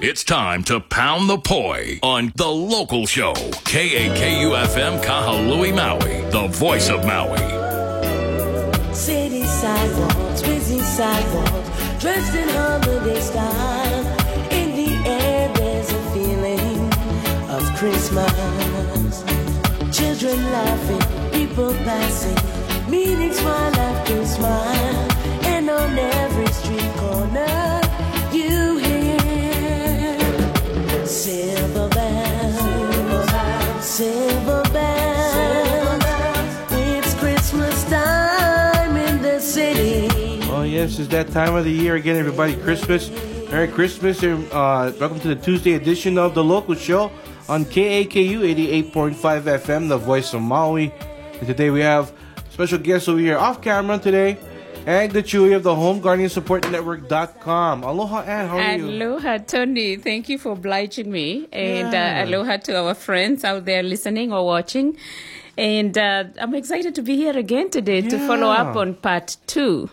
It's time to pound the poi on the local show, KAKU-FM Kahului Maui, the voice of Maui. City sidewalks, busy sidewalks, dressed in holiday style. In the air, there's a feeling of Christmas. Children laughing, people passing, meeting smile after smile. And on every street corner, silver. Oh yes, it's that time of the year again, everybody. Christmas, Merry Christmas, and uh, welcome to the Tuesday edition of the local show on KAKU 88.5 FM, the voice of Maui. And today we have special guests over here off camera today, Agda Chewy of the Home Gardening Support Network.com. Aloha, Ann. How are you? Aloha, Tony. Thank you for obliging me. And Yeah. uh, aloha to our friends out there listening or watching. And uh, I'm excited to be here again today to follow up on part two.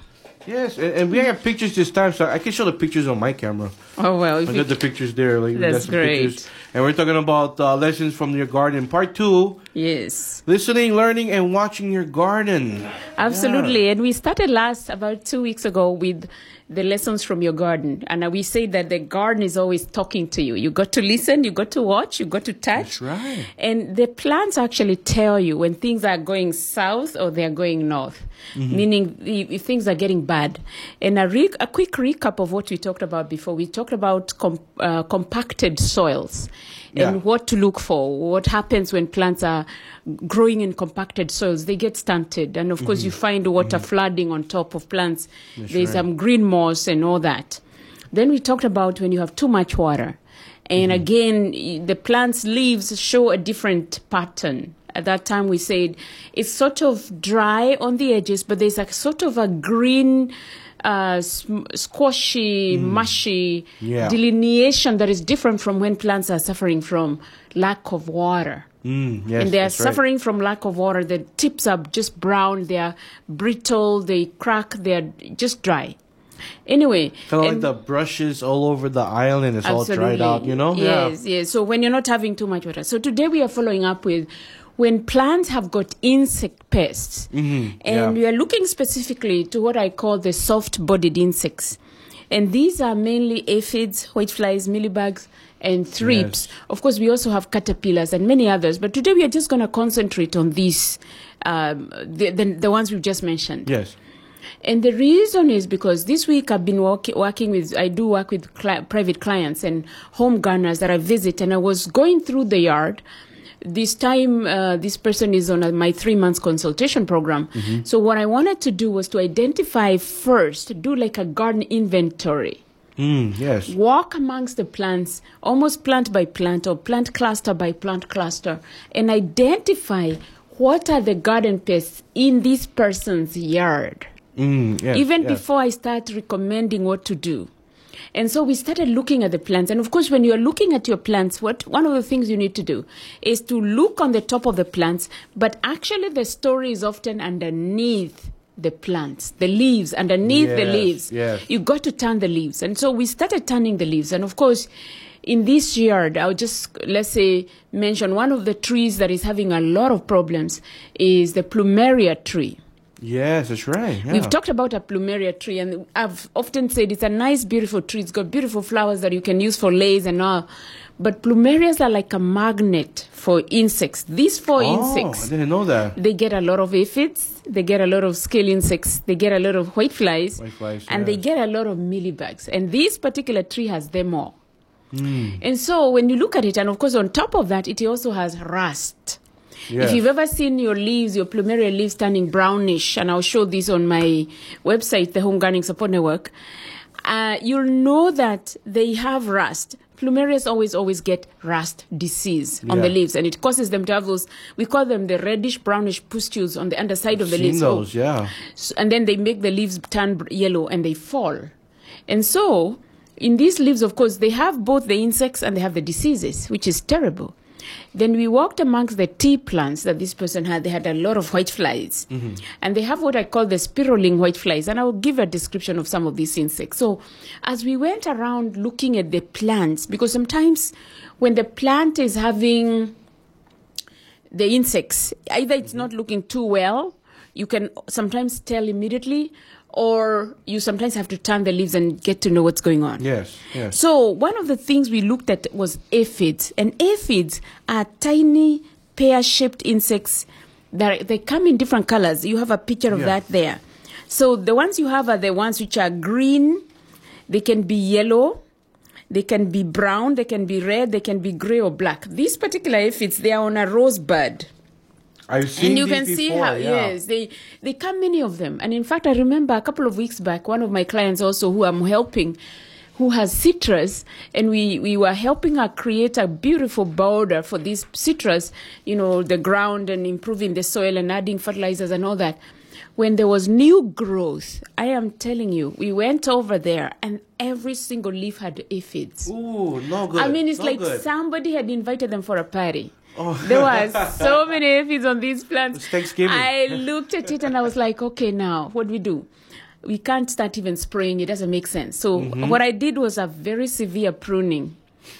Yes, and, and we have pictures this time, so I can show the pictures on my camera. Oh, well. I got the pictures there. Like, That's great. Pictures. And we're talking about uh, lessons from your garden, part two. yes. Listening, learning, and watching your garden. Absolutely. And we started last about two weeks ago with the lessons from your garden. And we say that the garden is always talking to you. You got to listen, you got to watch, you got to touch. That's right. And the plants actually tell you when things are going south or they're going north, Mm-hmm. meaning if, if things are getting bad. And a, re- a quick recap of what we talked about before. We talked about uh, compacted soils Yeah. and what to look for. What happens when plants are growing in compacted soils? They get stunted. And of course, you find water flooding on top of plants. There's Mm-hmm. right. some green moss and all that. Then we talked about when you have too much water. And Mm-hmm. again, the plant's leaves show a different pattern. At that time, we said it's sort of dry on the edges, but there's a sort of a green, uh, squashy, mushy Mm. Yeah. delineation that is different from when plants are suffering from lack of water. Mm, yes, and they are that's right. suffering from lack of water. The tips are just brown, they are brittle, they crack, they are just dry. Anyway, Kind of like the brushes all over the island. is all dried out, you know? Yes, yes. So when you're not having too much water. So today we are following up with when plants have got insect pests. And yeah. we are looking specifically to what I call the soft bodied insects. And these are mainly aphids, whiteflies, mealybugs, and thrips. Yes. Of course, we also have caterpillars and many others. But today we are just going to concentrate on these, um, the, the, the ones we've just mentioned. Yes. And the reason is because this week I've been work, working with, I do work with cli- private clients and home gardeners that I visit, and I was going through the yard. This time, uh, this person is on a, my three months consultation program. So, what I wanted to do was to identify first, do like a garden inventory Mm, yes. walk amongst the plants, almost plant by plant or plant cluster by plant cluster, and identify what are the garden pests in this person's yard. Mm, yes. Even yes. before I start recommending what to do. And so we started looking at the plants. And of course, when you're looking at your plants, what one of the things you need to do is to look on the top of the plants, but actually the story is often underneath the plants, the leaves, underneath the leaves. yes. You got to turn the leaves. And so we started turning the leaves. And of course, in this yard, I'll just, let's say, mention one of the trees that is having a lot of problems is the plumeria tree. Yes, that's right. Yeah. We've talked about a plumeria tree, and I've often said it's a nice, beautiful tree. It's got beautiful flowers that you can use for lace and all. But plumerias are like a magnet for insects. These four oh, insects, I didn't know that. they get a lot of aphids, they get a lot of scale insects, they get a lot of whiteflies, Whiteflies, and they get a lot of mealybugs. And this particular tree has them all. Hmm. And so when you look at it, and of course on top of that, it also has rust. Yes. If you've ever seen your leaves, your plumeria leaves turning brownish, and I'll show this on my website, the Home Gardening Support Network, uh, you'll know that they have rust. Plumerias always, always get rust disease on the leaves, and it causes them to have those, we call them the reddish brownish pustules on the underside of the leaves. Oh, those, yeah. S- and then they make the leaves turn yellow and they fall. And so, in these leaves, of course, they have both the insects and they have the diseases, which is terrible. Then we walked amongst the tea plants that this person had. They had a lot of white flies. Mm-hmm. And they have what I call the spiraling white flies. And I will give a description of some of these insects. So as we went around looking at the plants, because sometimes when the plant is having the insects, either it's not looking too well, you can sometimes tell immediately, or you sometimes have to turn the leaves and get to know what's going on. Yes, yes. So one of the things we looked at was aphids, and aphids are tiny pear-shaped insects that they come in different colors. You have a picture of Yeah. that there. So the ones you have are the ones which are green. They can be yellow. They can be brown. They can be red. They can be gray or black. These particular aphids, they are on a rosebud I've seen and you these can see before, how yeah. yes they they come many of them and in fact i remember a couple of weeks back one of my clients also who i'm helping who has citrus and we we were helping her create a beautiful border for this citrus you know the ground and improving the soil and adding fertilizers and all that when there was new growth i am telling you we went over there and every single leaf had aphids Ooh, no good. I mean, it's no like good. somebody had invited them for a party. There was so many aphids on these plants. It's Thanksgiving. I looked at it and I was like, okay, now what do we do? We can't start even spraying. It doesn't make sense. So Mm-hmm. what I did was a very severe pruning.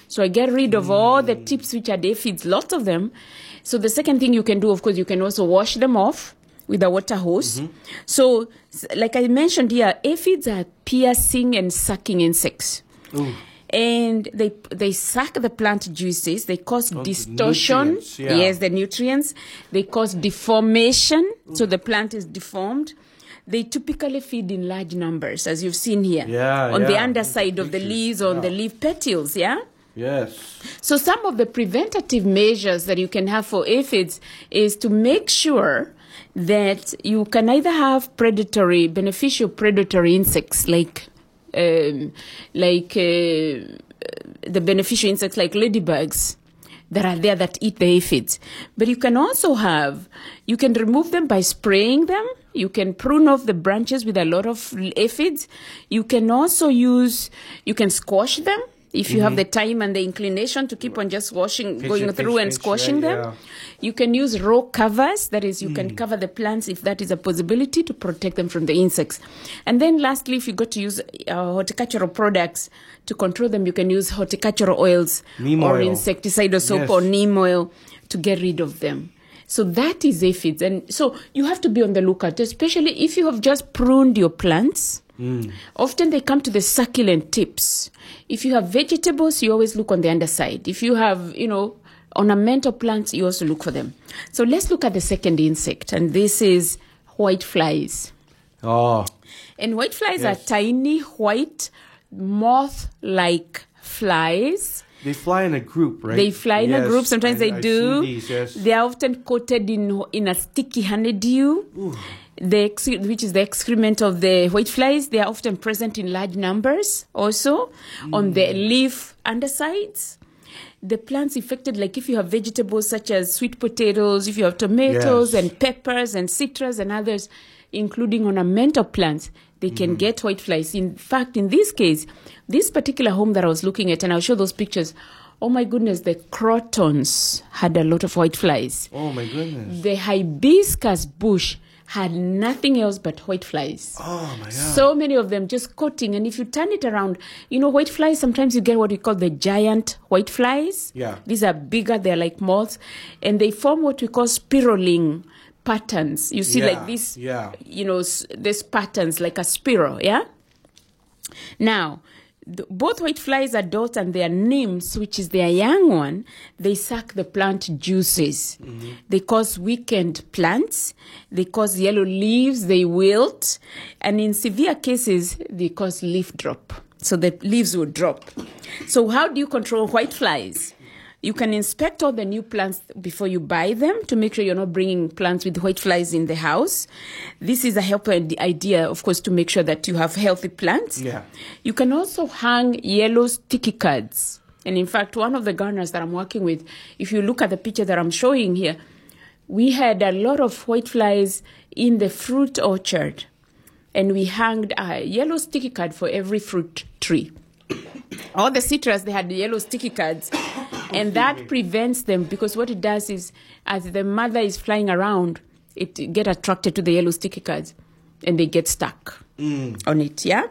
So I get rid of all the tips which are aphids, lots of them. So the second thing you can do, of course, you can also wash them off with a water hose. Mm-hmm. So, like I mentioned here, aphids are piercing and sucking insects and they they suck the plant juices. They cause oh, the distortion. nutrients, yeah. yes the nutrients. They cause deformation. So the plant is deformed. They typically feed in large numbers as you've seen here. Yeah, on the yeah. underside of the leaves or on the leaf petals yeah? Yes. so some of the preventative measures that you can have for aphids is to make sure that you can either have predatory, beneficial predatory insects like, um, like uh, the beneficial insects like ladybugs that are there that eat the aphids. But you can also have, you can remove them by spraying them. You can prune off the branches with a lot of aphids. You can also use, you can squash them if you have the time and the inclination to keep on just washing, Pinch going it, through pinch, and squashing right, them. yeah. You can use raw covers, that is, you can cover the plants if that is a possibility to protect them from the insects. And then, lastly, if you got to use uh, horticultural products to control them, you can use horticultural oils Neem or oil. or soap Yes. or neem oil to get rid of them. So that is aphids. And so you have to be on the lookout, especially if you have just pruned your plants. Mm. Often they come to the succulent tips. If you have vegetables, you always look on the underside. If you have, you know, ornamental plants, you also look for them. So let's look at the second insect, and this is white flies. Oh, And white flies Yes. are tiny white moth-like flies. they fly in a group, right? They fly in a group. Sometimes I- they I've do. these, yes. They are often coated in in a sticky honeydew, the which is the excrement of the white flies. They are often present in large numbers. Also on the Mm. leaf undersides. The plants affected, like if you have vegetables such as sweet potatoes, if you have tomatoes Yes. and peppers and citrus and others, including ornamental plants, they can Mm-hmm. get white flies. In fact, in this case, this particular home that I was looking at, and I'll show those pictures. Oh my goodness, the crotons had a lot of white flies. Oh my goodness. The hibiscus bush had nothing else but white flies. Oh my god. So many of them just coating. And if you turn it around, you know, white flies, sometimes you get what we call the giant white flies. Yeah. These are bigger, they're like moths, and they form what we call spiraling patterns. You see, Yeah, like this, yeah. you know, these patterns, like a spiral, yeah? Now, the, both white flies, adults, and their nymphs, which is their young one, they suck the plant juices. Mm-hmm. They cause weakened plants. They cause yellow leaves. They wilt, and in severe cases, they cause leaf drop. So the leaves will drop. So how do you control white flies? You can inspect all the new plants before you buy them to make sure you're not bringing plants with white flies in the house. This is a helpful idea, of course, to make sure that you have healthy plants. Yeah. You can also hang yellow sticky cards. And in fact, one of the gardeners that I'm working with, if you look at the picture that I'm showing here, we had a lot of white flies in the fruit orchard. And we hanged a yellow sticky card for every fruit tree all the citrus they had yellow sticky cards and that prevents them because what it does is, as the mother is flying around, it get attracted to the yellow sticky cards, and they get stuck mm. on it. Yeah.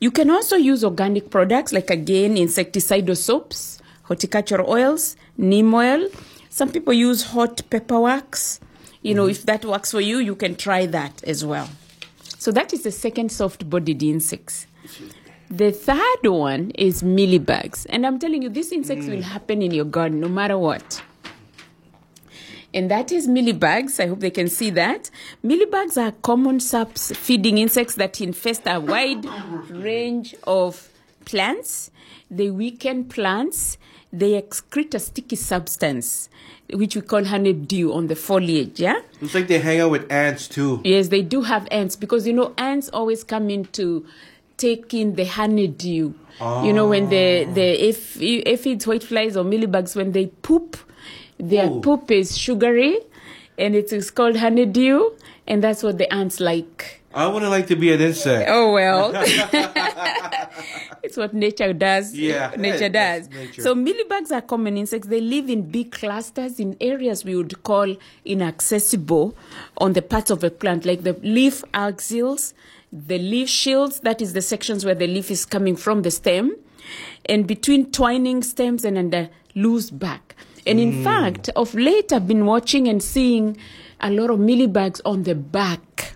You can also use organic products like again insecticidal soaps, horticultural oils, neem oil. Some people use hot pepper wax. You know, mm. if that works for you, you can try that as well. So that is the second soft-bodied insects. The third one is mealybugs. And I'm telling you, these insects will mm. happen in your garden no matter what. And that is mealybugs. I hope they can see that. Mealybugs are common saps feeding insects that infest a wide range of plants. They weaken plants. They excrete a sticky substance, which we call honeydew on the foliage. Yeah. It's like they hang out with ants too. Yes, they do have ants because you know ants always come in in the honeydew. You know when the the ah. if if it's whiteflies or mealybugs when they poop, their Oh. poop is sugary, and it is called honeydew, and that's what the ants like. I wouldn't like to be an insect. Oh well. it's what nature does. Yeah, nature does. nature. So mealybugs are common insects. They live in big clusters in areas we would call inaccessible on the parts of a plant, like the leaf axils, the leaf shields. That is the sections where the leaf is coming from the stem, and between twining stems and under loose back. And Mm. in fact, of late, I've been watching and seeing a lot of mealybugs on the back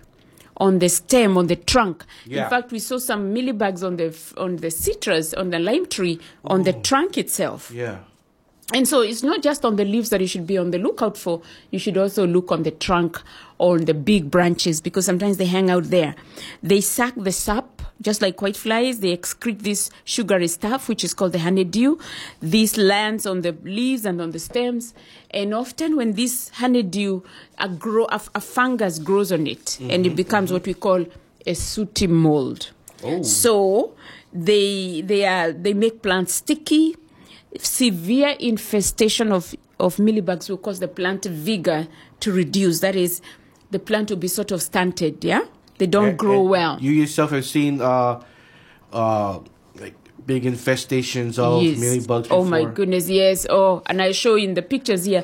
on the stem, on the trunk. Yeah. In fact, we saw some mealybugs on the on the citrus, on the lime tree, on the trunk itself. Yeah. And so it's not just on the leaves that you should be on the lookout for. You should also look on the trunk or on the big branches because sometimes they hang out there. They suck the sap, just like whiteflies. They excrete this sugary stuff, which is called the honeydew. This lands on the leaves and on the stems. And often when this honeydew, a, grow, a, a fungus grows on it mm-hmm, and it becomes mm-hmm. what we call a sooty mold. Oh. So they, they, are, they make plants sticky severe infestation of, of mealybugs will cause the plant vigor to reduce. That is, the plant will be sort of stunted, yeah? They don't And- grow and well. You yourself have seen uh, uh, like big infestations of Yes. mealybugs. Oh my goodness, yes. Oh, and I show in the pictures here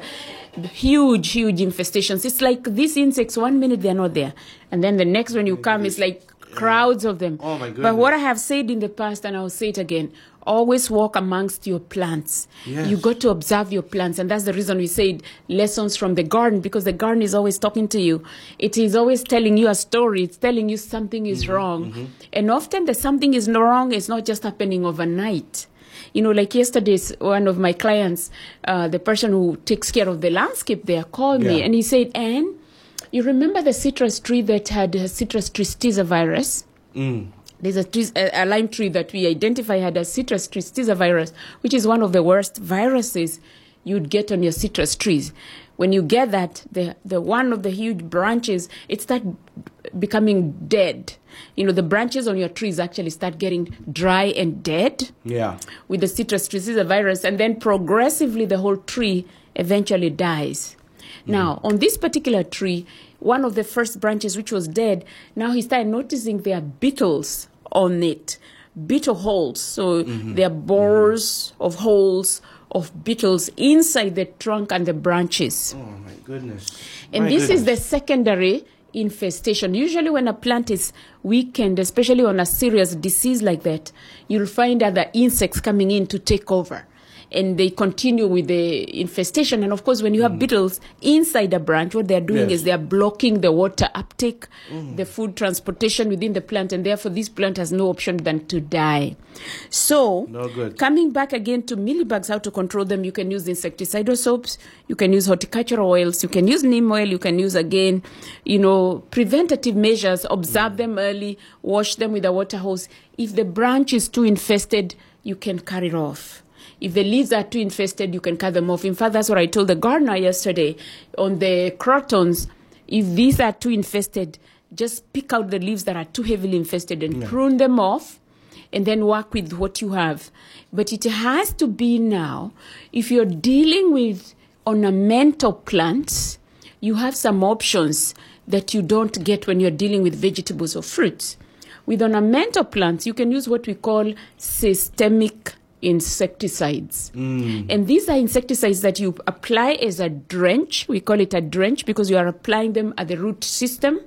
huge, huge infestations. It's like these insects, one minute they're not there. And then the next when you come, it's like crowds of them. Oh, my goodness. But what I have said in the past, and I'll say it again always walk amongst your plants. Yes. You got to observe your plants. And that's the reason we said lessons from the garden, because the garden is always talking to you. It is always telling you a story. It's telling you something is Mm-hmm, wrong. And often the something is wrong is not just happening overnight. You know, like yesterday's one of my clients, uh, the person who takes care of the landscape there, called me and he said, Anne, you remember the citrus tree that had citrus tristeza virus? There's a, tree, a, a lime tree that we identify had a citrus tristeza virus, which is one of the worst viruses you'd get on your citrus trees. When you get that, the, the one of the huge branches, it start becoming dead. You know, the branches on your trees actually start getting dry and dead Yeah. with the citrus tristeza virus, and then progressively the whole tree eventually dies. Mm. Now, on this particular tree, one of the first branches which was dead, now he started noticing there are beetles on it, beetle holes. So mm-hmm. there are borers of holes of beetles inside the trunk and the branches. Oh my goodness. And My this is the secondary infestation. Usually, when a plant is weakened, especially on a serious disease like that, you'll find other insects coming in to take over. And they continue with the infestation. And of course, when you have beetles inside a branch, what they're doing Mm. Yes. Mm. is they're blocking the water uptake, the food transportation within the plant, and therefore this plant has no option than to die. So, No coming back again to mealybugs, how to control them, you can use insecticidal soaps, you can use horticultural oils, you can use neem oil, you can use again, you know, preventative measures, observe them early, wash them with a water hose. If the branch is too infested, you can cut it off. If the leaves are too infested, you can cut them off. In fact, that's what I told the gardener yesterday on the crotons. If these are too infested, just pick out the leaves that are too heavily infested and prune them off and then work with what you have. But it has to be now. If you're dealing with ornamental plants, you have some options that you don't get when you're dealing with vegetables or fruits. With ornamental plants, you can use what we call systemic insecticides. Mm. And these are insecticides that you apply as a drench. We call it a drench because you are applying them at the root system,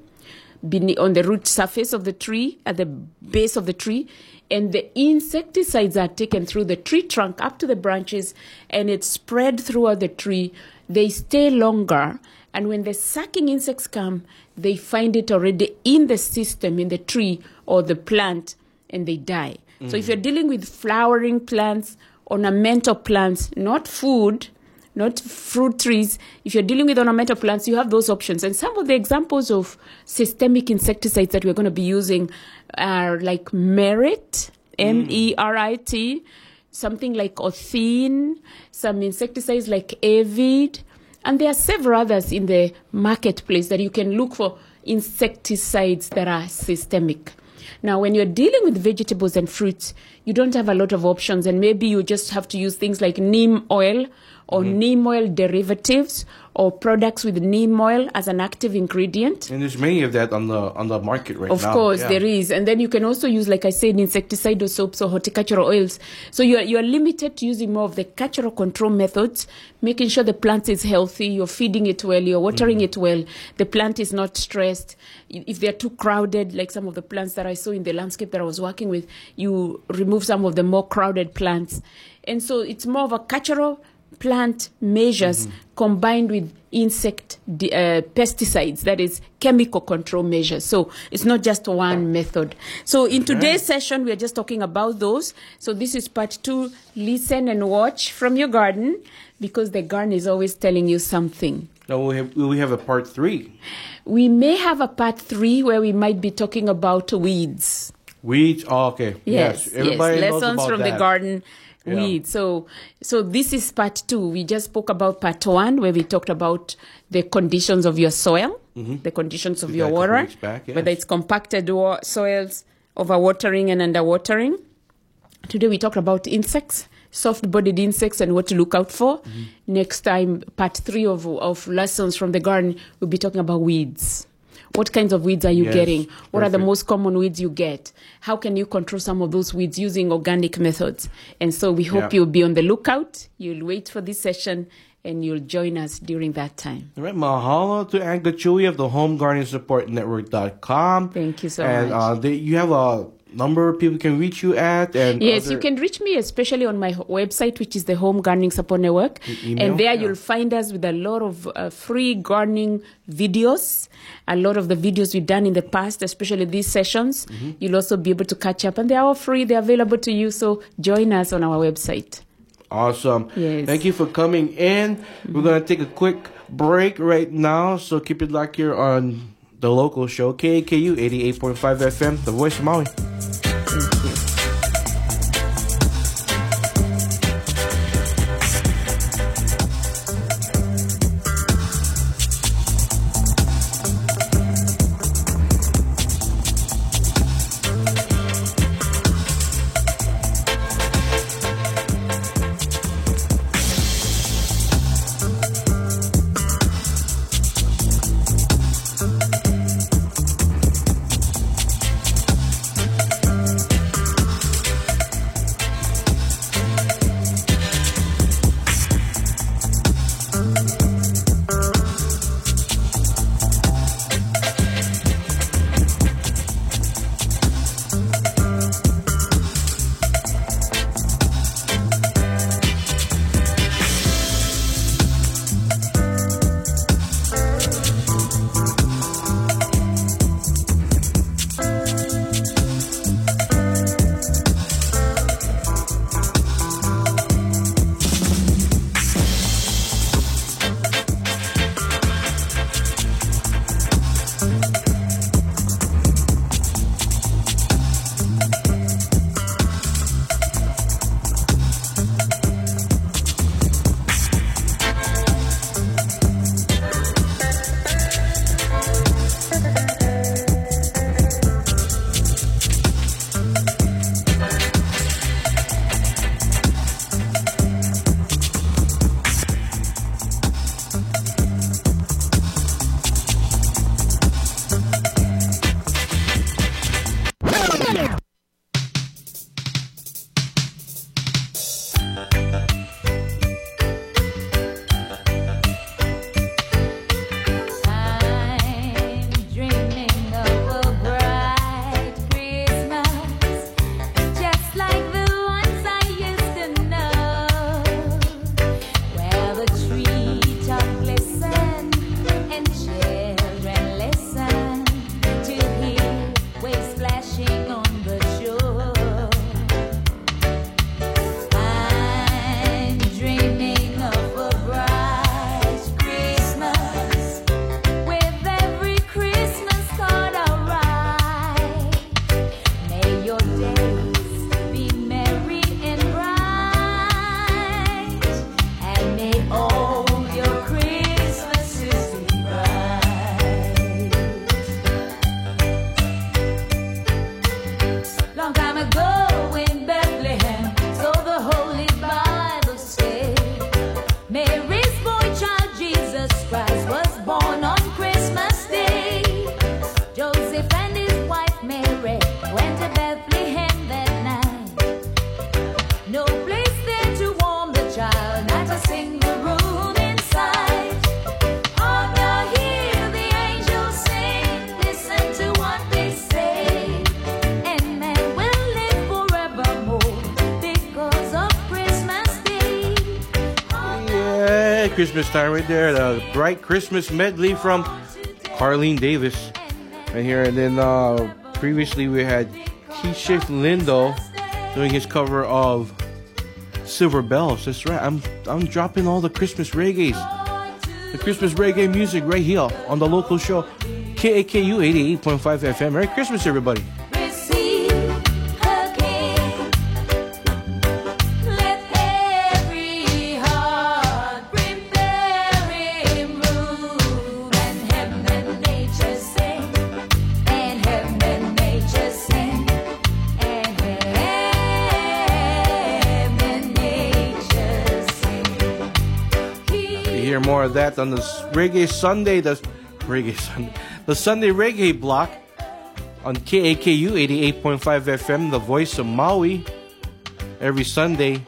on the root surface of the tree, at the base of the tree. And the insecticides are taken through the tree trunk up to the branches and it's spread throughout the tree. They stay longer. And when the sucking insects come, they find it already in the system, in the tree or the plant, and they die. So if you're dealing with flowering plants, ornamental plants, not food, not fruit trees, if you're dealing with ornamental plants, you have those options. And some of the examples of systemic insecticides that we're going to be using are like merit, M E R I T, something like Orthene, some insecticides like Avid, and there are several others in the marketplace that you can look for insecticides that are systemic. Now, when you're dealing with vegetables and fruits, you don't have a lot of options, and maybe you just have to use things like neem oil or neem oil derivatives or products with neem oil as an active ingredient. And there's many of that on the on the market right Of now. Of course, Yeah. there is, and then you can also use, like I said, insecticidal soaps or horticultural oils. So you are you are limited to using more of the cultural control methods, making sure the plant is healthy, you're feeding it well, you're watering Mm-hmm. it well, the plant is not stressed. If they're too crowded, like some of the plants that I saw in the landscape that I was working with, you remove some of the more crowded plants, and so it's more of a cultural plant measures Mm-hmm. combined with insect de- uh, pesticides that is chemical control measures. So it's not just one method. So in today's session we are just talking about those. So this is part two. Listen and watch from your garden because the garden is always telling you something. Now we have we have a part three. we may have a part three where we might be talking about weeds Weeds. Oh, okay. Yes, yes. Everybody knows Lessons from the garden Yeah. weed. So, so this is part two. We just spoke about part one, where we talked about the conditions of your soil, the conditions of Did your that water, back, whether it's compacted wa- soils, overwatering and underwatering. Today we talked about insects, soft-bodied insects, and what to look out for. Mm-hmm. Next time, part three of of lessons from the garden, we'll be talking about weeds. What kinds of weeds are you Yes, getting? What are the most common weeds you get? How can you control some of those weeds using organic methods? And so we hope Yeah. you'll be on the lookout. You'll wait for this session and you'll join us during that time. All right, mahalo to Anka Chewy of the Home Gardening Support Network.com. Thank you so and, much. uh, you have a number people can reach you at. And Yes, other- you can reach me especially on my website, which is the Home Gardening Support Network. email? And there Yeah. you'll find us with a lot of uh, free gardening videos, a lot of the videos we've done in the past, especially these sessions. Mm-hmm. You'll also be able to catch up, and they're all free, they're available to you. So join us on our website. Awesome. Yes. Thank you for coming in. We're going to take a quick break right now. So keep it locked here on the local show, KAKU 88.5 FM, The Voice of Maui. Christmas time right there. The bright Christmas medley from Carlene Davis right here. And then uh, previously we had Keisha Lindo doing his cover of Silver Bells. That's right. I'm I'm dropping all the Christmas reggaes. The Christmas reggae music right here on the local show KAKU 88.5 FM. Merry Christmas everybody. More of that on the Reggae Sunday, the Reggae Sunday, the Sunday Reggae block on KAKU 88.5 FM, the voice of Maui, every Sunday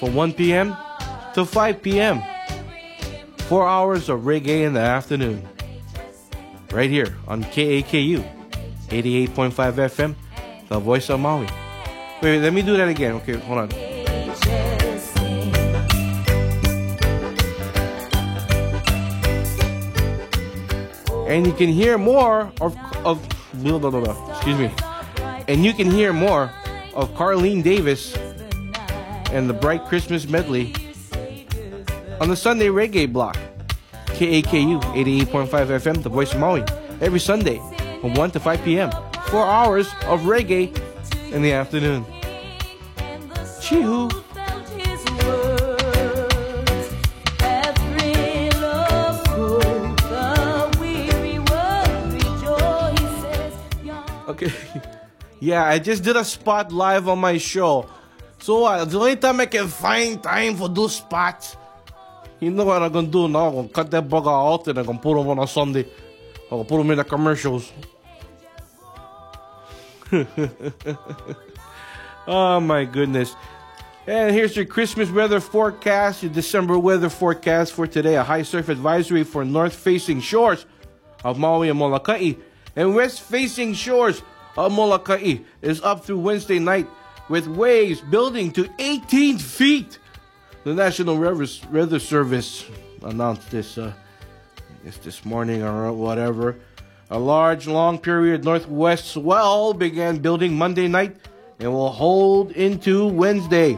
from 1 p.m. to 5 p.m. Four hours of reggae in the afternoon. Right here on KAKU 88.5 FM, the voice of Maui. Wait, wait, let me do that again. Okay, hold on. And you can hear more of of blah, blah, blah, excuse me and you can hear more of Carlene Davis and the Bright Christmas medley on the Sunday Reggae block KAKU 88.5 FM the voice of Maui every Sunday from 1 to 5 p.m. 4 hours of reggae in the afternoon Chee-hoo. Okay. Yeah, I just did a spot live on my show. So uh, the only time I can find time for those spots, you know what I'm gonna do now? I'm gonna cut that bugger out and I'm gonna put them on a Sunday. I'm gonna put them in the commercials. oh my goodness. And here's your Christmas weather forecast, your December weather forecast for today. A high surf advisory for north facing shores of Maui and Molokai and west facing shores of Molokai is up through Wednesday night with waves building to 18 feet. The National Weather Service announced this, uh, this morning or whatever. A large, long period northwest swell began building Monday night and will hold into Wednesday.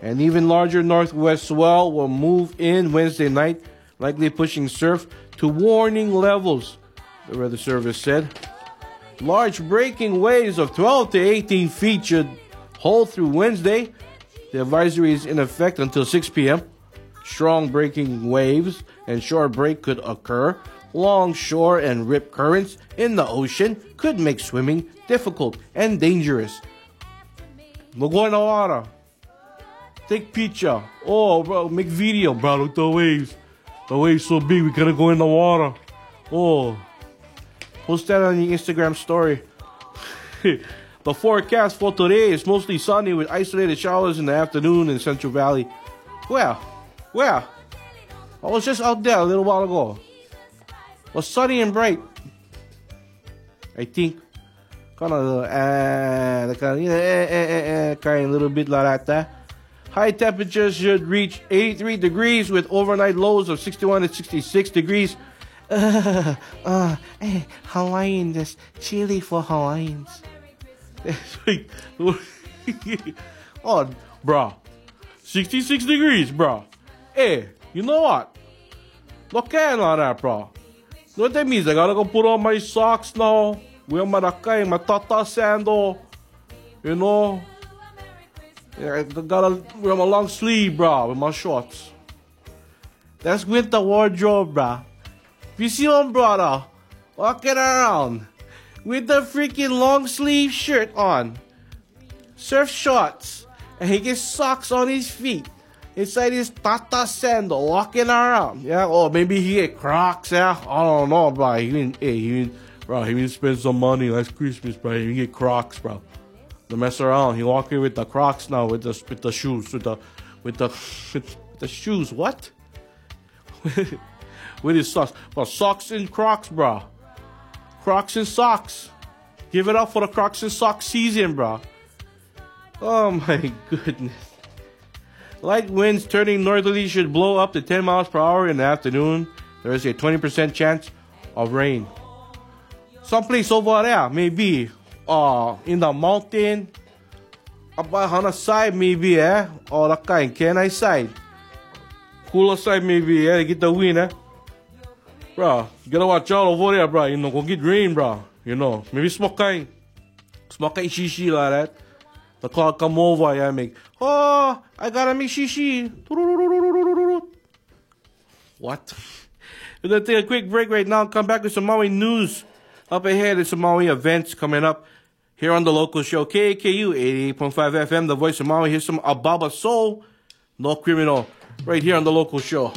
An even larger northwest swell will move in Wednesday night, likely pushing surf to warning levels, the Weather Service said. Large breaking waves of 12 to 18 feet should hold through Wednesday. The advisory is in effect until 6 p.m. Strong breaking waves and shore break could occur. Long shore and rip currents in the ocean could make swimming difficult and dangerous. The water. Take picture. Oh, bro, make video, bro. Look the waves. The waves so big, we gotta go in the water. Oh, post that on your Instagram story. the forecast for today is mostly sunny with isolated showers in the afternoon in Central Valley. Where? Where? I was just out there a little while ago. It was sunny and bright. I think. Kind of, uh, of, you know, eh, eh, eh, eh, kind of a little bit like that. High temperatures should reach 83 degrees with overnight lows of 61 to 66 degrees. Uh, uh, eh, Hawaiian, that's chilly for Hawaiians. oh, bro. 66 degrees, bro. Hey, you know what? Look at all that, bro. Know what that means? I gotta go put on my socks now. Wear my rakai, my tata sandal. You know? Yeah, I gotta wear my long sleeve, bro, with my shorts. That's winter wardrobe, bro. You see one brother walking around with the freaking long sleeve shirt on, surf shorts, and he gets socks on his feet inside his Tata sandal, walking around. Yeah, or maybe he get Crocs. Yeah, I don't know, bro. He didn't, hey, he didn't, bro. He didn't spend some money last Christmas, bro. He get Crocs, bro. Don't mess around. He walking with the Crocs now, with the with the shoes, with the with the with the shoes. What? with his socks. But socks and Crocs, bro. Crocs and socks. Give it up for the Crocs and socks season, bro. Oh my goodness. Light winds turning northerly should blow up to 10 miles per hour in the afternoon. There is a 20% chance of rain. Someplace over there, maybe uh, in the mountain, about on the side, maybe, eh? Or the kind, can I side? Cooler side, maybe, eh? Get the wind, eh? Bro, you gotta watch out over there, bro. You know, go get rain, bro. You know, maybe smoke kind. Smoke kind shishi like that. The cloud come over, yeah, make, oh, I gotta make shishi. What? We're gonna take a quick break right now. Come back with some Maui news. Up ahead is some Maui events coming up here on the local show. KAKU 88.5 FM, the voice of Maui. Here's some Ababa Soul, No Criminal, right here on the local show.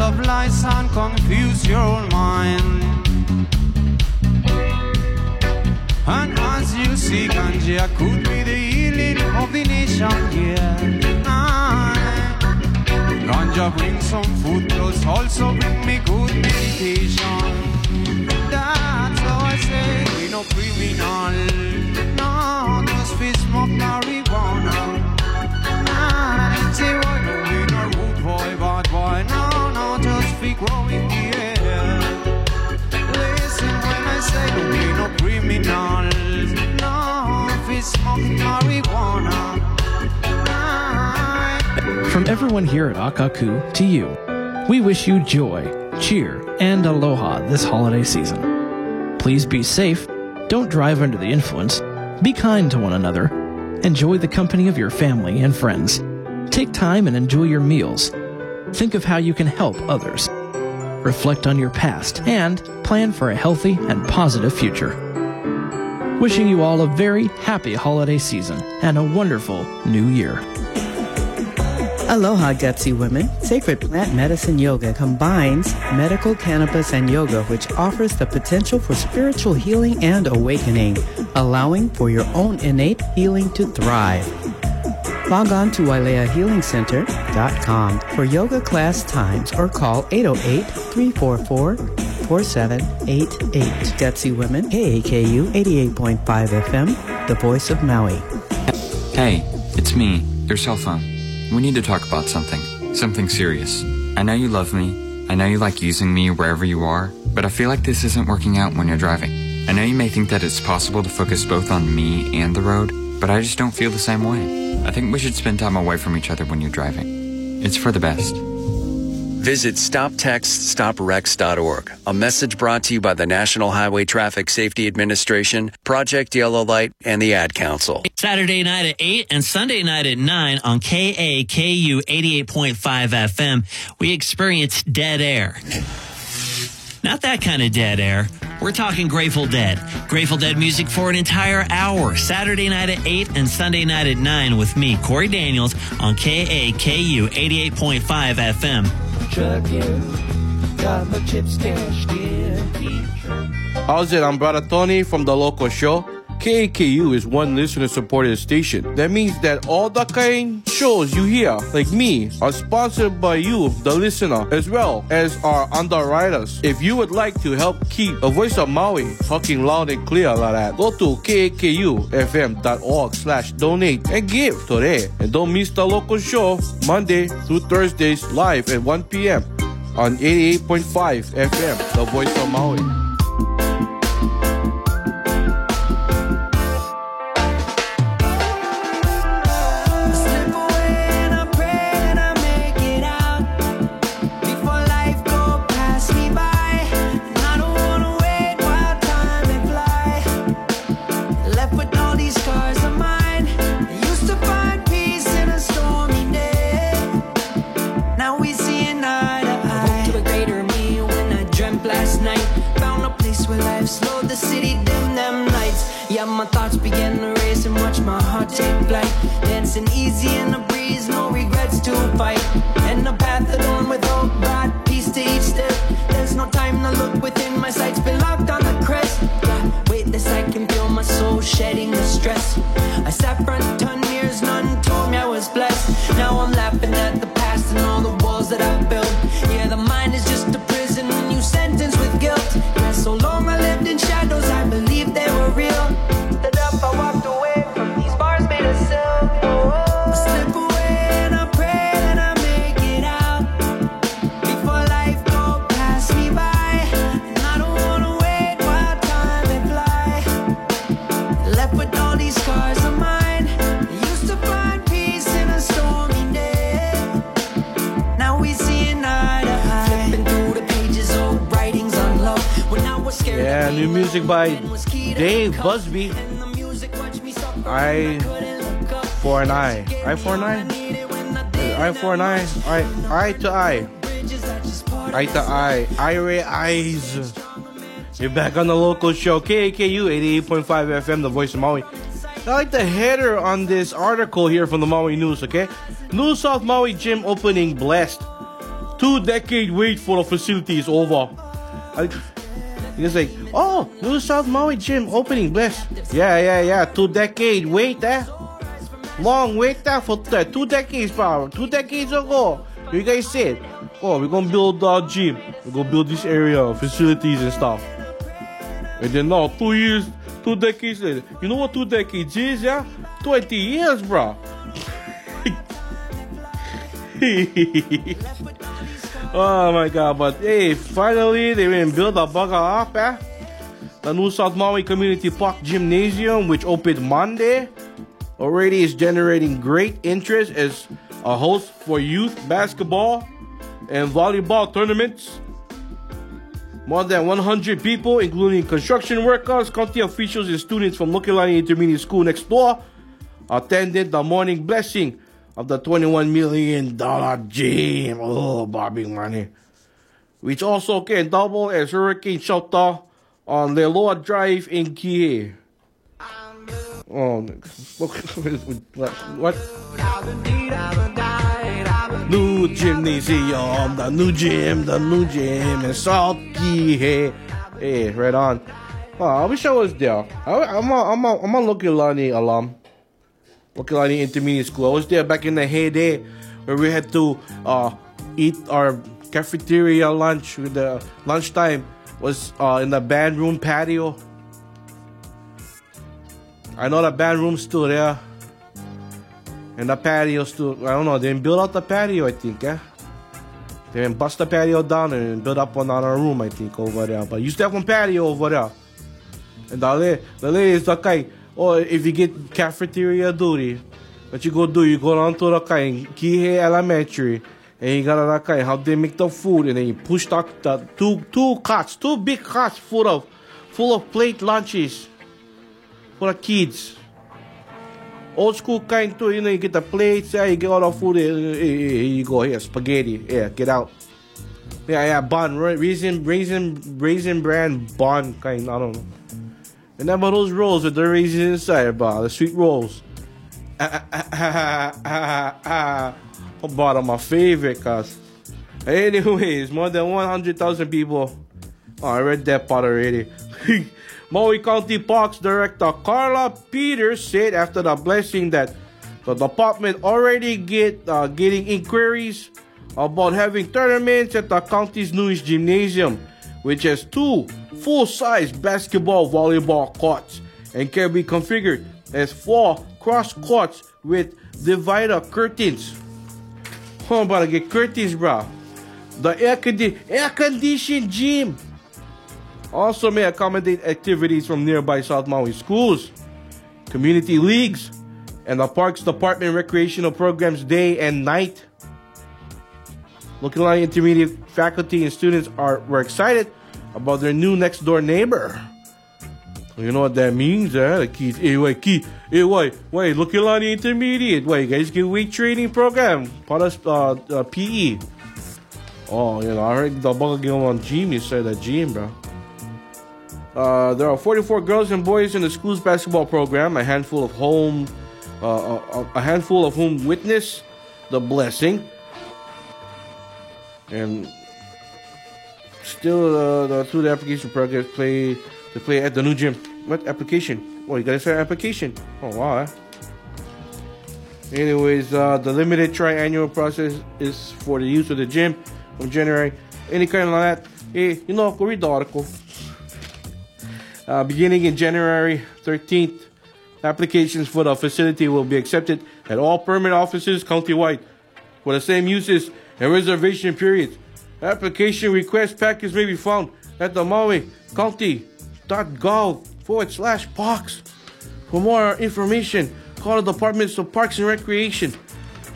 Of lies and confuse your mind. And as you see, ganja could be the healing of the nation, yeah. Ganja brings some food, plus also bring me good meditation. That's how I say we no criminal. No, just fi smoke marijuana. Nah, say why criminals. No, smoke marijuana. From everyone here at Akaku to you, we wish you joy, cheer, and aloha this holiday season. Please be safe, don't drive under the influence, be kind to one another, enjoy the company of your family and friends, take time and enjoy your meals, think of how you can help others, reflect on your past, and plan for a healthy and positive future. Wishing you all a very happy holiday season and a wonderful new year. Aloha, gutsy women. Sacred Plant Medicine Yoga combines medical cannabis and yoga, which offers the potential for spiritual healing and awakening, allowing for your own innate healing to thrive. Log on to WaileaHealingCenter.com for yoga class times or call 808 344 4788. Gutsy Women, KAKU 88.5 FM, the voice of Maui. Hey, it's me, your cell phone. We need to talk about something. Something serious. I know you love me. I know you like using me wherever you are, but I feel like this isn't working out when you're driving. I know you may think that it's possible to focus both on me and the road, but I just don't feel the same way. I think we should spend time away from each other when you're driving. It's for the best. Visit StopTextStopWrecks.org. A message brought to you by the National Highway Traffic Safety Administration, Project Yellow Light, and the Ad Council. Saturday night at 8 and Sunday night at 9 on KAKU 88.5 FM, we experience dead air. Not that kind of dead air. We're talking Grateful Dead. Grateful Dead music for an entire hour, Saturday night at 8 and Sunday night at 9 with me, Corey Daniels, on KAKU 88.5 FM. How's it? I'm Brother Tony from the local show. KAKU is one listener supported station. That means that all the kind shows you hear, like me, are sponsored by you, the listener, as well as our underwriters. If you would like to help keep a voice of Maui talking loud and clear like that, go to kakufm.org slash donate and give today. And don't miss the local show Monday through Thursdays live at 1 p.m. on 88.5 FM, the voice of Maui. Yeah, my thoughts began to race and watch my heart take flight. Dancing easy in the breeze, no regrets to fight. And the path alone with hope, brought peace to each step. There's no time to look within, my sights been locked on the crest. Yeah, this I can feel my soul shedding the stress. I sat front ton new music by Dave Busby. I for an eye. Eye for an eye? Eye for an eye. Eye, eye to eye. Eye to eye. Eye eyes. You're back on the local show, KAKU 88.5 FM, the voice of Maui. I like the header on this article here from the Maui News, okay? New South Maui gym opening blessed. Two decade wait for the facility is over. I, it's like, oh, New South Maui gym opening bless. Yeah, yeah, yeah. Two decade wait, eh? Long wait there for that. Two decades, bro. Two decades ago, you guys said, oh, we're gonna build a gym. We're gonna build this area, facilities and stuff. And then now, two years, two decades later. You know what two decades is, yeah? 20 years, bro. oh my god, but hey, finally they been build a bugger up, eh? The new South Maui Community Park Gymnasium, which opened Monday, already is generating great interest as a host for youth basketball and volleyball tournaments. More than 100 people, including construction workers, county officials, and students from Lokelani Intermediate School next door, attended the morning blessing of the $21 million gym. Oh, Bobby money. Which also can double as hurricane shelter on Liloa Drive in Kihei. Oh, what? what? New gymnasium, the new gym, the new gym in South Kihei. Hey, right on. Oh, I wish I was there. I, I'm a, I'm a, I'm a Lokelani alum. Lokelani Intermediate School. I was there back in the heyday where we had to uh, eat our cafeteria lunch the lunchtime was uh, in the band room patio. I know the band room's still there. And the patio still, I don't know, they didn't build out the patio, I think, yeah? They didn't bust the patio down and build up one on our room, I think, over there. But you still have one patio over there. And the the lady is like, okay, oh, if you get cafeteria duty, what you go do, you go down to the kind Kihei Elementary, and you got that kind how they make the food, and then you push the, the two two carts, two big carts full of full of plate lunches for the kids. Old school kind too, you know, you get the plates, yeah, you get all the food, here, here you go, here, spaghetti, yeah, get out. Yeah, yeah, bun, raisin, raisin, raisin brand bun kind, I don't know. About those rolls with the raisins inside, about the sweet rolls. Ah, ah, ah. About my favorite, cuz. Anyways, more than 100,000 people. Oh, I read that part already. Maui County Parks Director Karla Peters said after the blessing that the department already get uh, getting inquiries about having tournaments at the county's newest gymnasium, which has two full-size basketball volleyball courts and can be configured as four cross courts with divider curtains. I'm about to get curtains, bro. The air, condi- air conditioned gym also may accommodate activities from nearby South Maui schools, community leagues, and the Parks Department recreational programs day and night. Lokelani Intermediate faculty and students are were excited about their new next door neighbor. You know what that means, eh? The kids, hey, wait, key, hey, wait, wait, Lokelani Intermediate, wait, guys get weight training program, part of uh, uh, PE. Oh, you know, I heard the bugger game on gym, you said that gym, bro. Uh, there are 44 girls and boys in the school's basketball program. A handful of home, uh, a, a handful of whom witness the blessing, and still uh, the through the application progress play to play at the new gym. What application? Oh, you gotta start application. Oh wow. eh? Anyways, uh, the limited triannual process is for the use of the gym from January. Any kind of that, Hey, you know, go read the article. Uh, beginning in January 13th, applications for the facility will be accepted at all permit offices countywide for the same uses and reservation periods. Application request package may be found at the Maui County.gov forward slash box. For more information, call the Departments of Parks and Recreation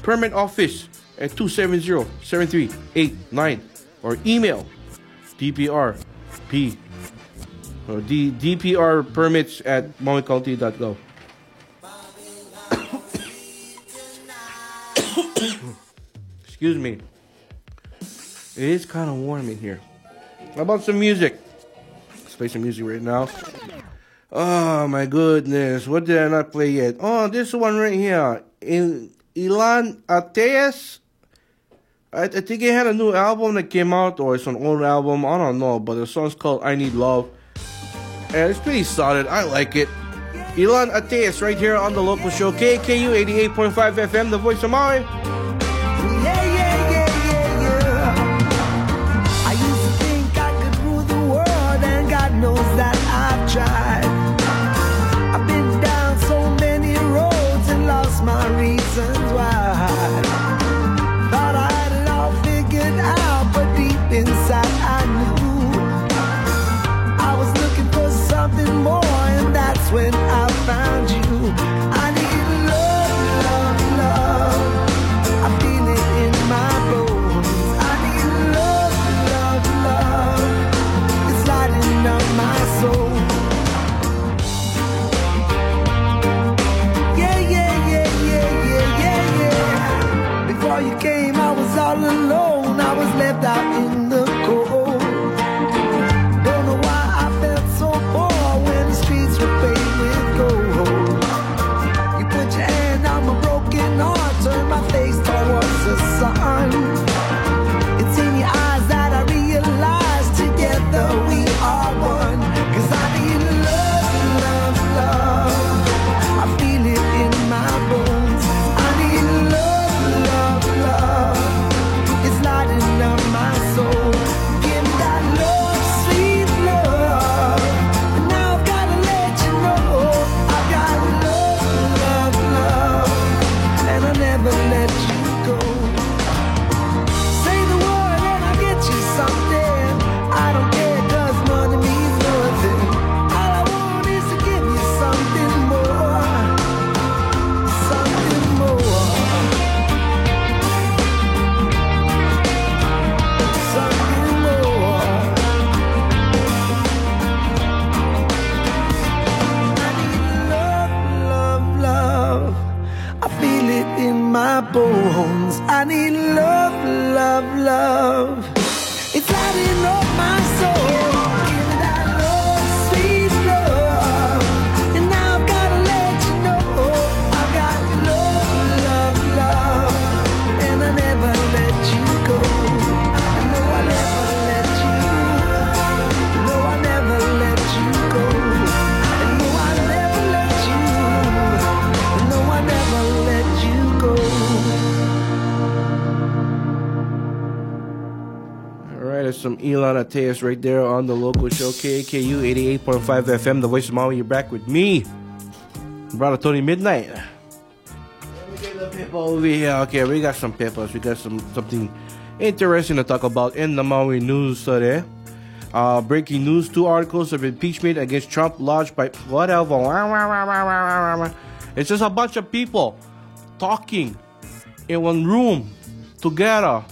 Permit Office at 270-7389 or email DPRP or D, DPR permits at mauicounty.gov. Excuse me. It is kind of warm in here. How about some music? Let's play some music right now. Oh my goodness, what did I not play yet? Oh, this one right here. In Ilan Ateas. I, I think he had a new album that came out, or it's an old album. I don't know, but the song's called "I Need Love," and it's pretty solid. I like it. Ilan Ateas right here on the local show KKU 88.5 FM, the voice of Maui. That I've tried. Some Elon Ateas right there on the local show KAKU 88.5 FM, the voice of Maui. You're back with me, brother Tony Midnight. Let me get the people over here. Okay, we got some papers. We got some something interesting to talk about in the Maui news today. Uh, breaking news: Two articles of impeachment against Trump lodged by whatever. It's just a bunch of people talking in one room together.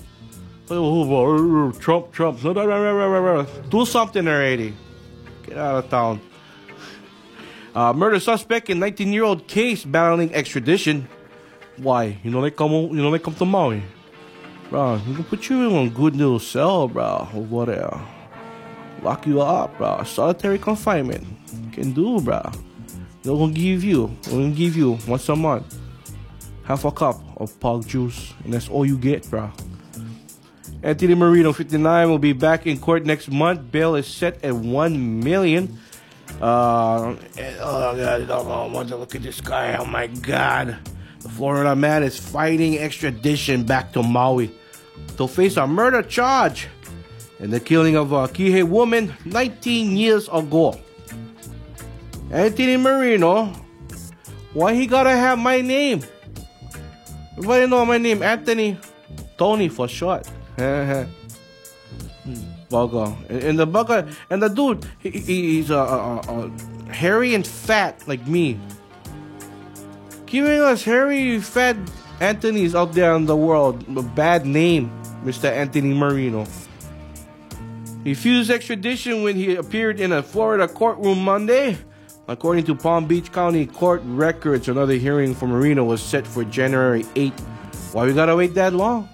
Oh, Trump, Trump. Do something already. Get out of town. Uh, murder suspect in 19-year-old case battling extradition. Why? You know they come. You know they come to Maui, bro. We can put you in one good little cell, bro, or whatever. lock you up, bro. Solitary confinement. Can do, bro. They're gonna give you, we're gonna give you once a month half a cup of pog juice, and that's all you get, bro. Anthony Marino, 59, will be back in court next month. Bail is set at one million. Uh, and- oh god. I want to look at this guy. Oh my god, the Florida man is fighting extradition back to Maui to face a murder charge and the killing of a Kihei woman 19 years ago. Anthony Marino, why he gotta have my name? Everybody know my name, Anthony. Tony for short. Bugger. And, the bugger, and the dude, he, he- he's a, hairy and fat like me. Giving us hairy, fat Anthony's out there in the world. A bad name, Mr. Anthony Marino. He refused extradition when he appeared in a Florida courtroom Monday. According to Palm Beach County Court records, another hearing for Marino was set for January 8th. Why we gotta wait that long?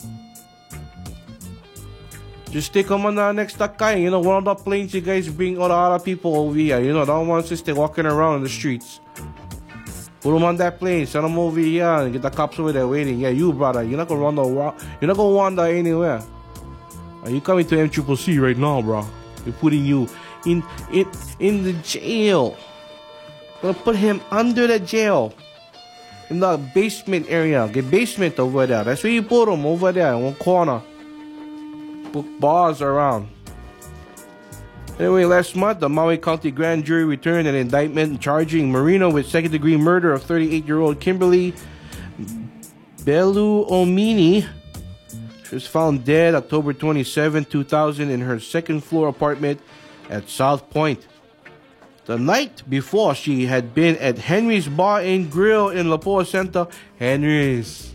Just take him on the next Takai. You know, one of the planes you guys bring all the other people over here. You know, don't want to stay walking around in the streets. Put them on that plane, send them over here, and get the cops over there waiting. Yeah, you brother, you're not gonna run the You're not gonna wander anywhere. Are you coming to MCCC right now, bro? We're putting you in in in the jail. Gonna put him under the jail. In the basement area. Get basement over there. That's where you put him over there in one corner. Bars around. Anyway, last month, the Maui County Grand Jury returned an indictment charging Marino with second degree murder of 38 year old Kimberly Belu Omini. She was found dead October 27, 2000, in her second floor apartment at South Point. The night before, she had been at Henry's Bar and Grill in Lipoa Center. Henry's.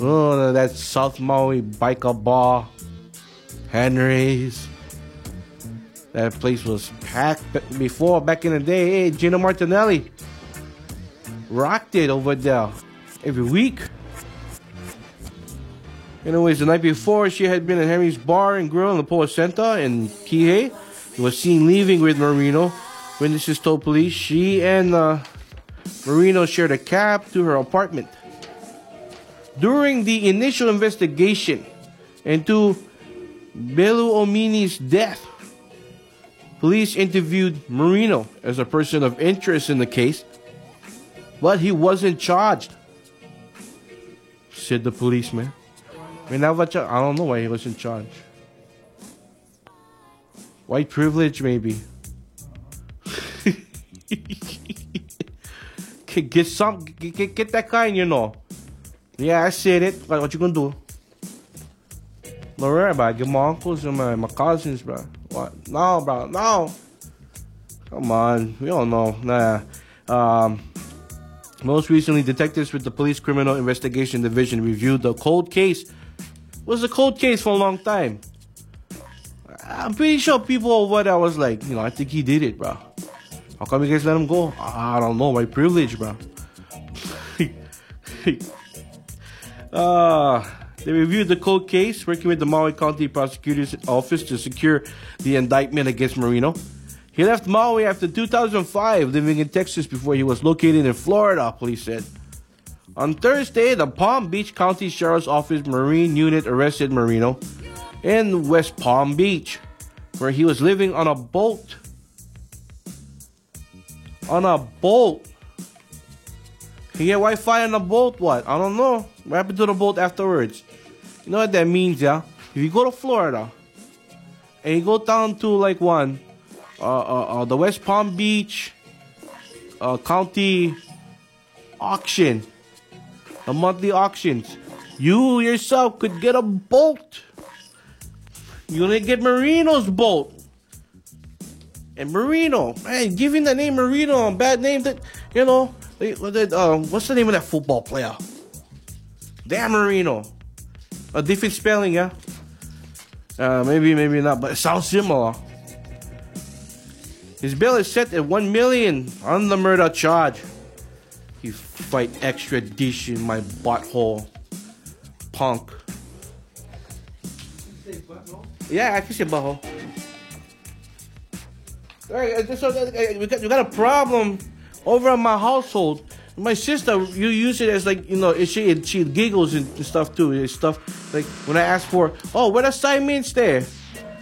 Oh, that South Maui biker bar. Henry's. That place was packed before, back in the day. Hey, Gino Martinelli rocked it over there every week. Anyways, the night before, she had been at Henry's Bar and Grill in the Poa Center in Kihei. He was seen leaving with Marino. Witnesses told police she and uh, Marino shared a cab to her apartment. During the initial investigation into Belu Omini's death, police interviewed Marino as a person of interest in the case, but he wasn't charged, said the policeman. I don't know why he wasn't charged. White privilege, maybe. get, some, get, get, that kind, you know. Yeah, I said it. What you gonna do? Don't worry. Get my uncles and my, my cousins, bro. What? No, bro. No. Come on. We don't know. Nah. Um, most recently, detectives with the Police Criminal Investigation Division reviewed the cold case. It was a cold case for a long time. I'm pretty sure people over there was like, you know, I think he did it, bro. How come you guys let him go? I don't know. My privilege, bro. uh, they reviewed the cold case, working with the Maui County Prosecutor's Office to secure the indictment against Marino. He left Maui after 2005, living in Texas before he was located in Florida, police said. On Thursday, the Palm Beach County Sheriff's Office Marine Unit arrested Marino in West Palm Beach, where he was living on a boat. On a boat. He get Wi-Fi on the boat. What? I don't know. What happened to the boat afterwards? You know what that means, yeah? If you go to Florida and you go down to like one, uh, uh, uh the West Palm Beach uh, County auction, the monthly auctions, you yourself could get a boat. You're gonna get Marino's boat. And Marino, man, giving the name Marino a bad name that, you know, uh, what's the name of that football player? Dan Marino. A different spelling, yeah? Uh, maybe, maybe not, but it sounds similar. His bail is set at one million on the murder charge. He fight extradition, my butthole. Punk. Yeah, I can say butthole. Hey, uh, so, uh, we got we got a problem over at my household. My sister, you use it as like you know, she she giggles and stuff too. and Stuff like when I ask for, oh, where the Simon's there?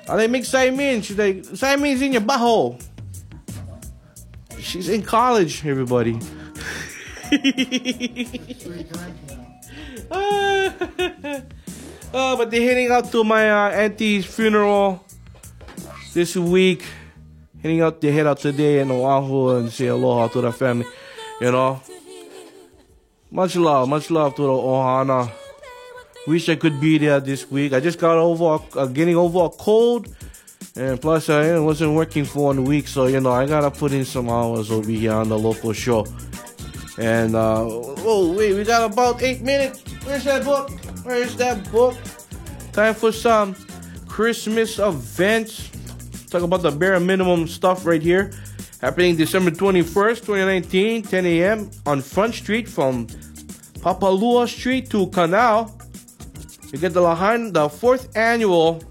Oh, they make Simon's. She's like, Simon's in your butthole. She's in college, everybody. oh, but they're heading out to my uh, auntie's funeral this week. Heading out, they head out today in Oahu and say aloha to the family. You know, much love, much love to the Ohana. Wish I could be there this week. I just got over uh, getting over a cold, and plus I wasn't working for one week, so you know I gotta put in some hours over here on the local show. And uh, oh wait, we got about eight minutes. Where's that book? Where's that book? Time for some Christmas events. Talk about the bare minimum stuff right here. Happening December 21st, 2019, 10 a.m. on Front Street from Papalaua Street to Canal. You get the Lahaina, the fourth annual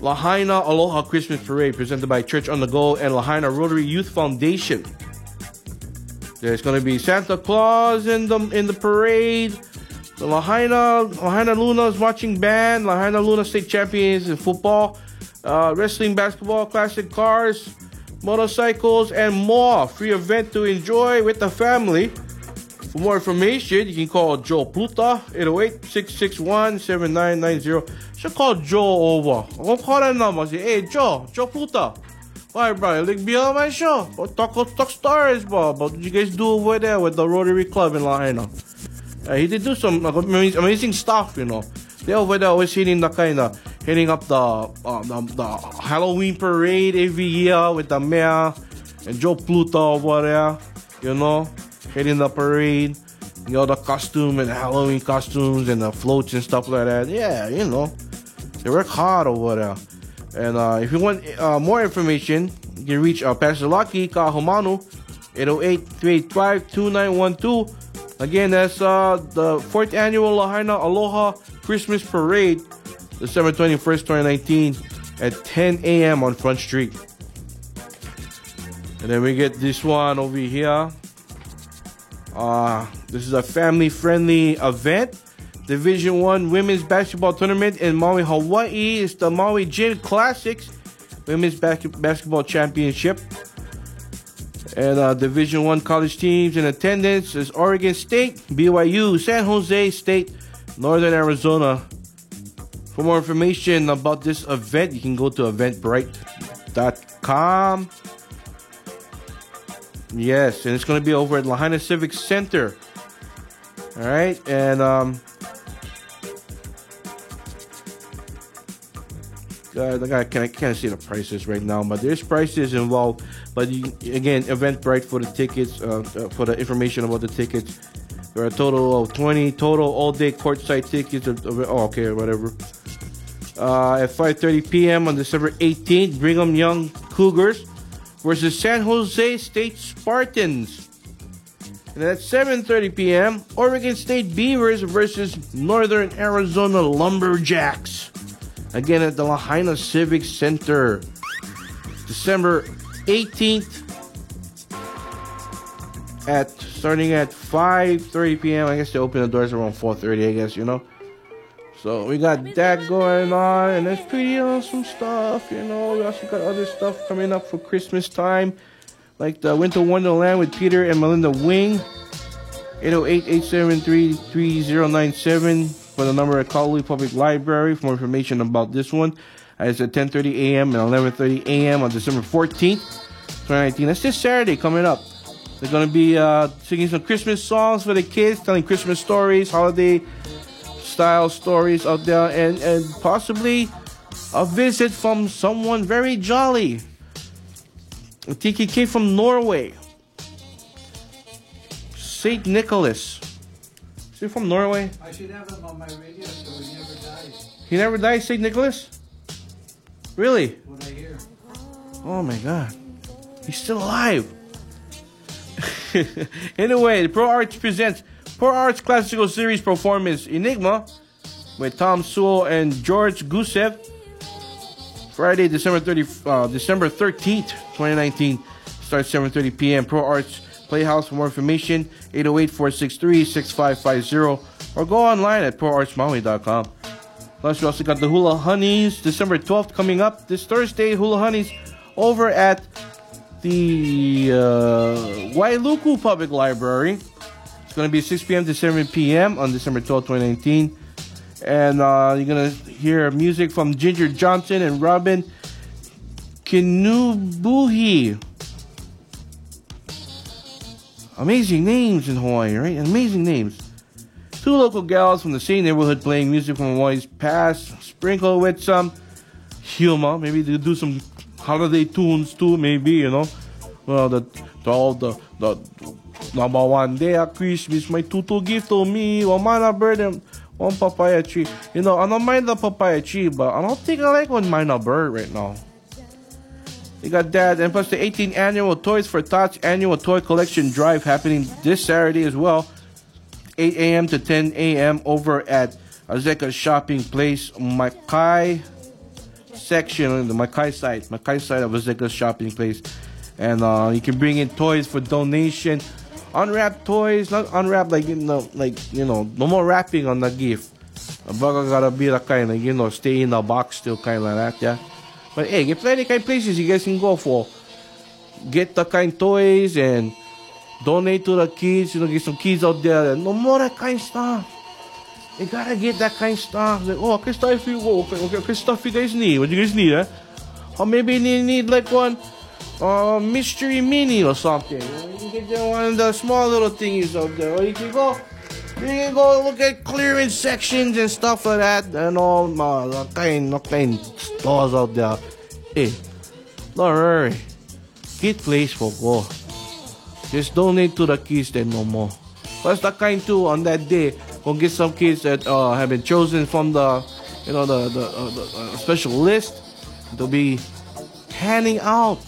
Lahaina Aloha Christmas Parade presented by Church on the Go and Lahaina Rotary Youth Foundation. There's going to be Santa Claus in the in the parade. The Lahaina Lahainaluna's marching band, Lahainaluna state champions in football, uh, wrestling, basketball, classic cars, motorcycles, and more. Free event to enjoy with the family. For more information, you can call Joe Pluta 808-661-7990. Should call Joe over. I'll call that number. Say, hey Joe, Joe Pluta. Why, bro? You like be on my show? But talk talk stories, bro. But you guys do over there with the Rotary Club in Lahaina? Uh, he did do some amazing, amazing stuff, you know. They over there always hitting the kind of hitting up the, uh, the the Halloween parade every year with the mayor and Joe Pluta over there, you know, hitting the parade. You know the costume and the Halloween costumes and the floats and stuff like that. Yeah, you know, they work hard over there. And uh, if you want uh, more information, you can reach uh, Pastor Lucky Kahumanu, 808-385-2912. Again, that's uh, the fourth annual Lahaina Aloha Christmas Parade, December 21st, 2019, at 10 a.m. on Front Street. And then we get this one over here. Uh, this is a family-friendly event. Division One Women's Basketball Tournament in Maui, Hawaii. It's the Maui Gym Classics Women's Bas- Basketball Championship. And uh, Division One college teams in attendance is Oregon State, BYU, San Jose State, Northern Arizona. For more information about this event, you can go to eventbrite.com. Yes, and it's going to be over at Lahaina Civic Center. All right, and um, God, I can't, I can't see the prices right now, but there's prices involved. But you, again, Eventbrite for the tickets, uh, uh, for the information about the tickets. There are a total of 20 total all-day courtside tickets. Oh, okay, whatever. Uh, at 5:30 p.m. on December 18th, Brigham Young Cougars versus San Jose State Spartans. And at 7:30 p.m., Oregon State Beavers versus Northern Arizona Lumberjacks. Again at the Lahaina Civic Center. December 18th at starting at 5:30 p.m. I guess they open the doors around 4:30, I guess, you know. So we got that going on, and it's pretty awesome stuff, you know. We also got other stuff coming up for Christmas time, like the Winter Wonderland with Peter and Melinda Wing. 808-873-3097 for the number at Kahului Public Library for more information about this one. Uh, It's at 10:30 a.m. and 11:30 a.m. on December 14th, 2019. That's this Saturday coming up. They're gonna be uh, singing some Christmas songs for the kids, telling Christmas stories, holiday style stories out there, and and possibly a visit from someone very jolly. He came from Norway. Saint Nicholas. Is he from Norway? I should have him on my radio so he never dies. He never died, Saint Nicholas? Really? What I hear. Oh my god. He's still alive. anyway, the Pro Arts presents Pro Arts Classical Series performance Enigma with Tom Sewell and George Gusev. Friday, December 30, uh, December 13th, 2019. Starts 7:30 p.m. Pro Arts Playhouse. For more information, 808-463-6550 or go online at proartsmaui.com. Plus, we also got the Hula Honeys, December 12th coming up this Thursday. Hula Honeys over at the uh, Wailuku Public Library. It's going to be 6 p.m. to 7 p.m. on December 12, 2019. And uh, you're going to hear music from Ginger Johnson and Robin Kinubuhi. Amazing names in Hawaii, right? Amazing names. Two local gals from the same neighborhood playing music from Hawaii's past, sprinkled with some humor. Maybe they do some holiday tunes too, maybe, you know. Well, the all the, the number one day at Christmas, my tutu gift to me, one mana bird and one papaya tree. You know, I don't mind the papaya tree, but I don't think I like one mana bird right now. You got that, and plus the 18th annual Toys for Tots annual toy collection drive happening this Saturday as well, 8 a.m. to 10 a.m. over at Azeka Shopping Place, Makai section, the Makai side, Makai side of Azeka Shopping Place, and uh, you can bring in toys for donation, unwrapped toys, not unwrapped like you know, like you know, no more wrapping on the gift. A bugger gotta be the kind of you know, stay in the box still kind of like that, yeah. But hey, get plenty kind of places you guys can go for. Get the kind toys and donate to the kids. You know, get some kids out there. No more that kind stuff. You gotta get that kind stuff. Like, oh, okay, stuff you. Okay, okay, okay, stuff you guys need. What do you guys need, eh? Or maybe you need like one uh, mystery mini or something. You can get one of the small little thingies out there. Or you can go. You can go look at clearance sections and stuff like that, and all the kind, the kind stores out there. Hey, don't worry. Get place for go. Just donate to the kids then no more. Plus the kind too on that day, go get some kids that uh, have been chosen from the, you know, the the, uh, the uh, special list. They'll be handing out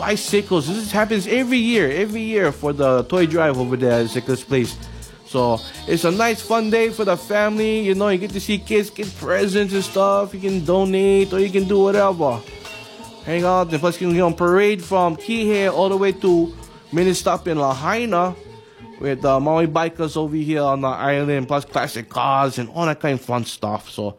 bicycles. This happens every year, every year for the toy drive over there at Cyclist Place. So it's a nice fun day for the family. You know, you get to see kids get presents and stuff. You can donate or you can do whatever. Hang out and plus you can get on parade from Kihei all the way to mini stop in Lahaina with uh, Maui bikers over here on the island, plus classic cars and all that kind of fun stuff. So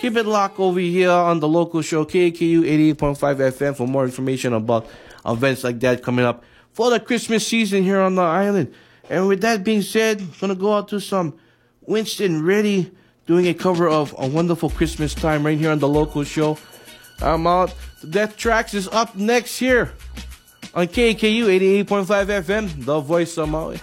keep it locked over here on the local show KKU 88.5 FM for more information about events like that coming up for the Christmas season here on the island. And with that being said, I'm gonna go out to some Winston Reddy doing a cover of A Wonderful Christmas Time right here on the local show. I'm out. The Death Tracks is up next here on KKU 88.5 FM, the voice of Maui.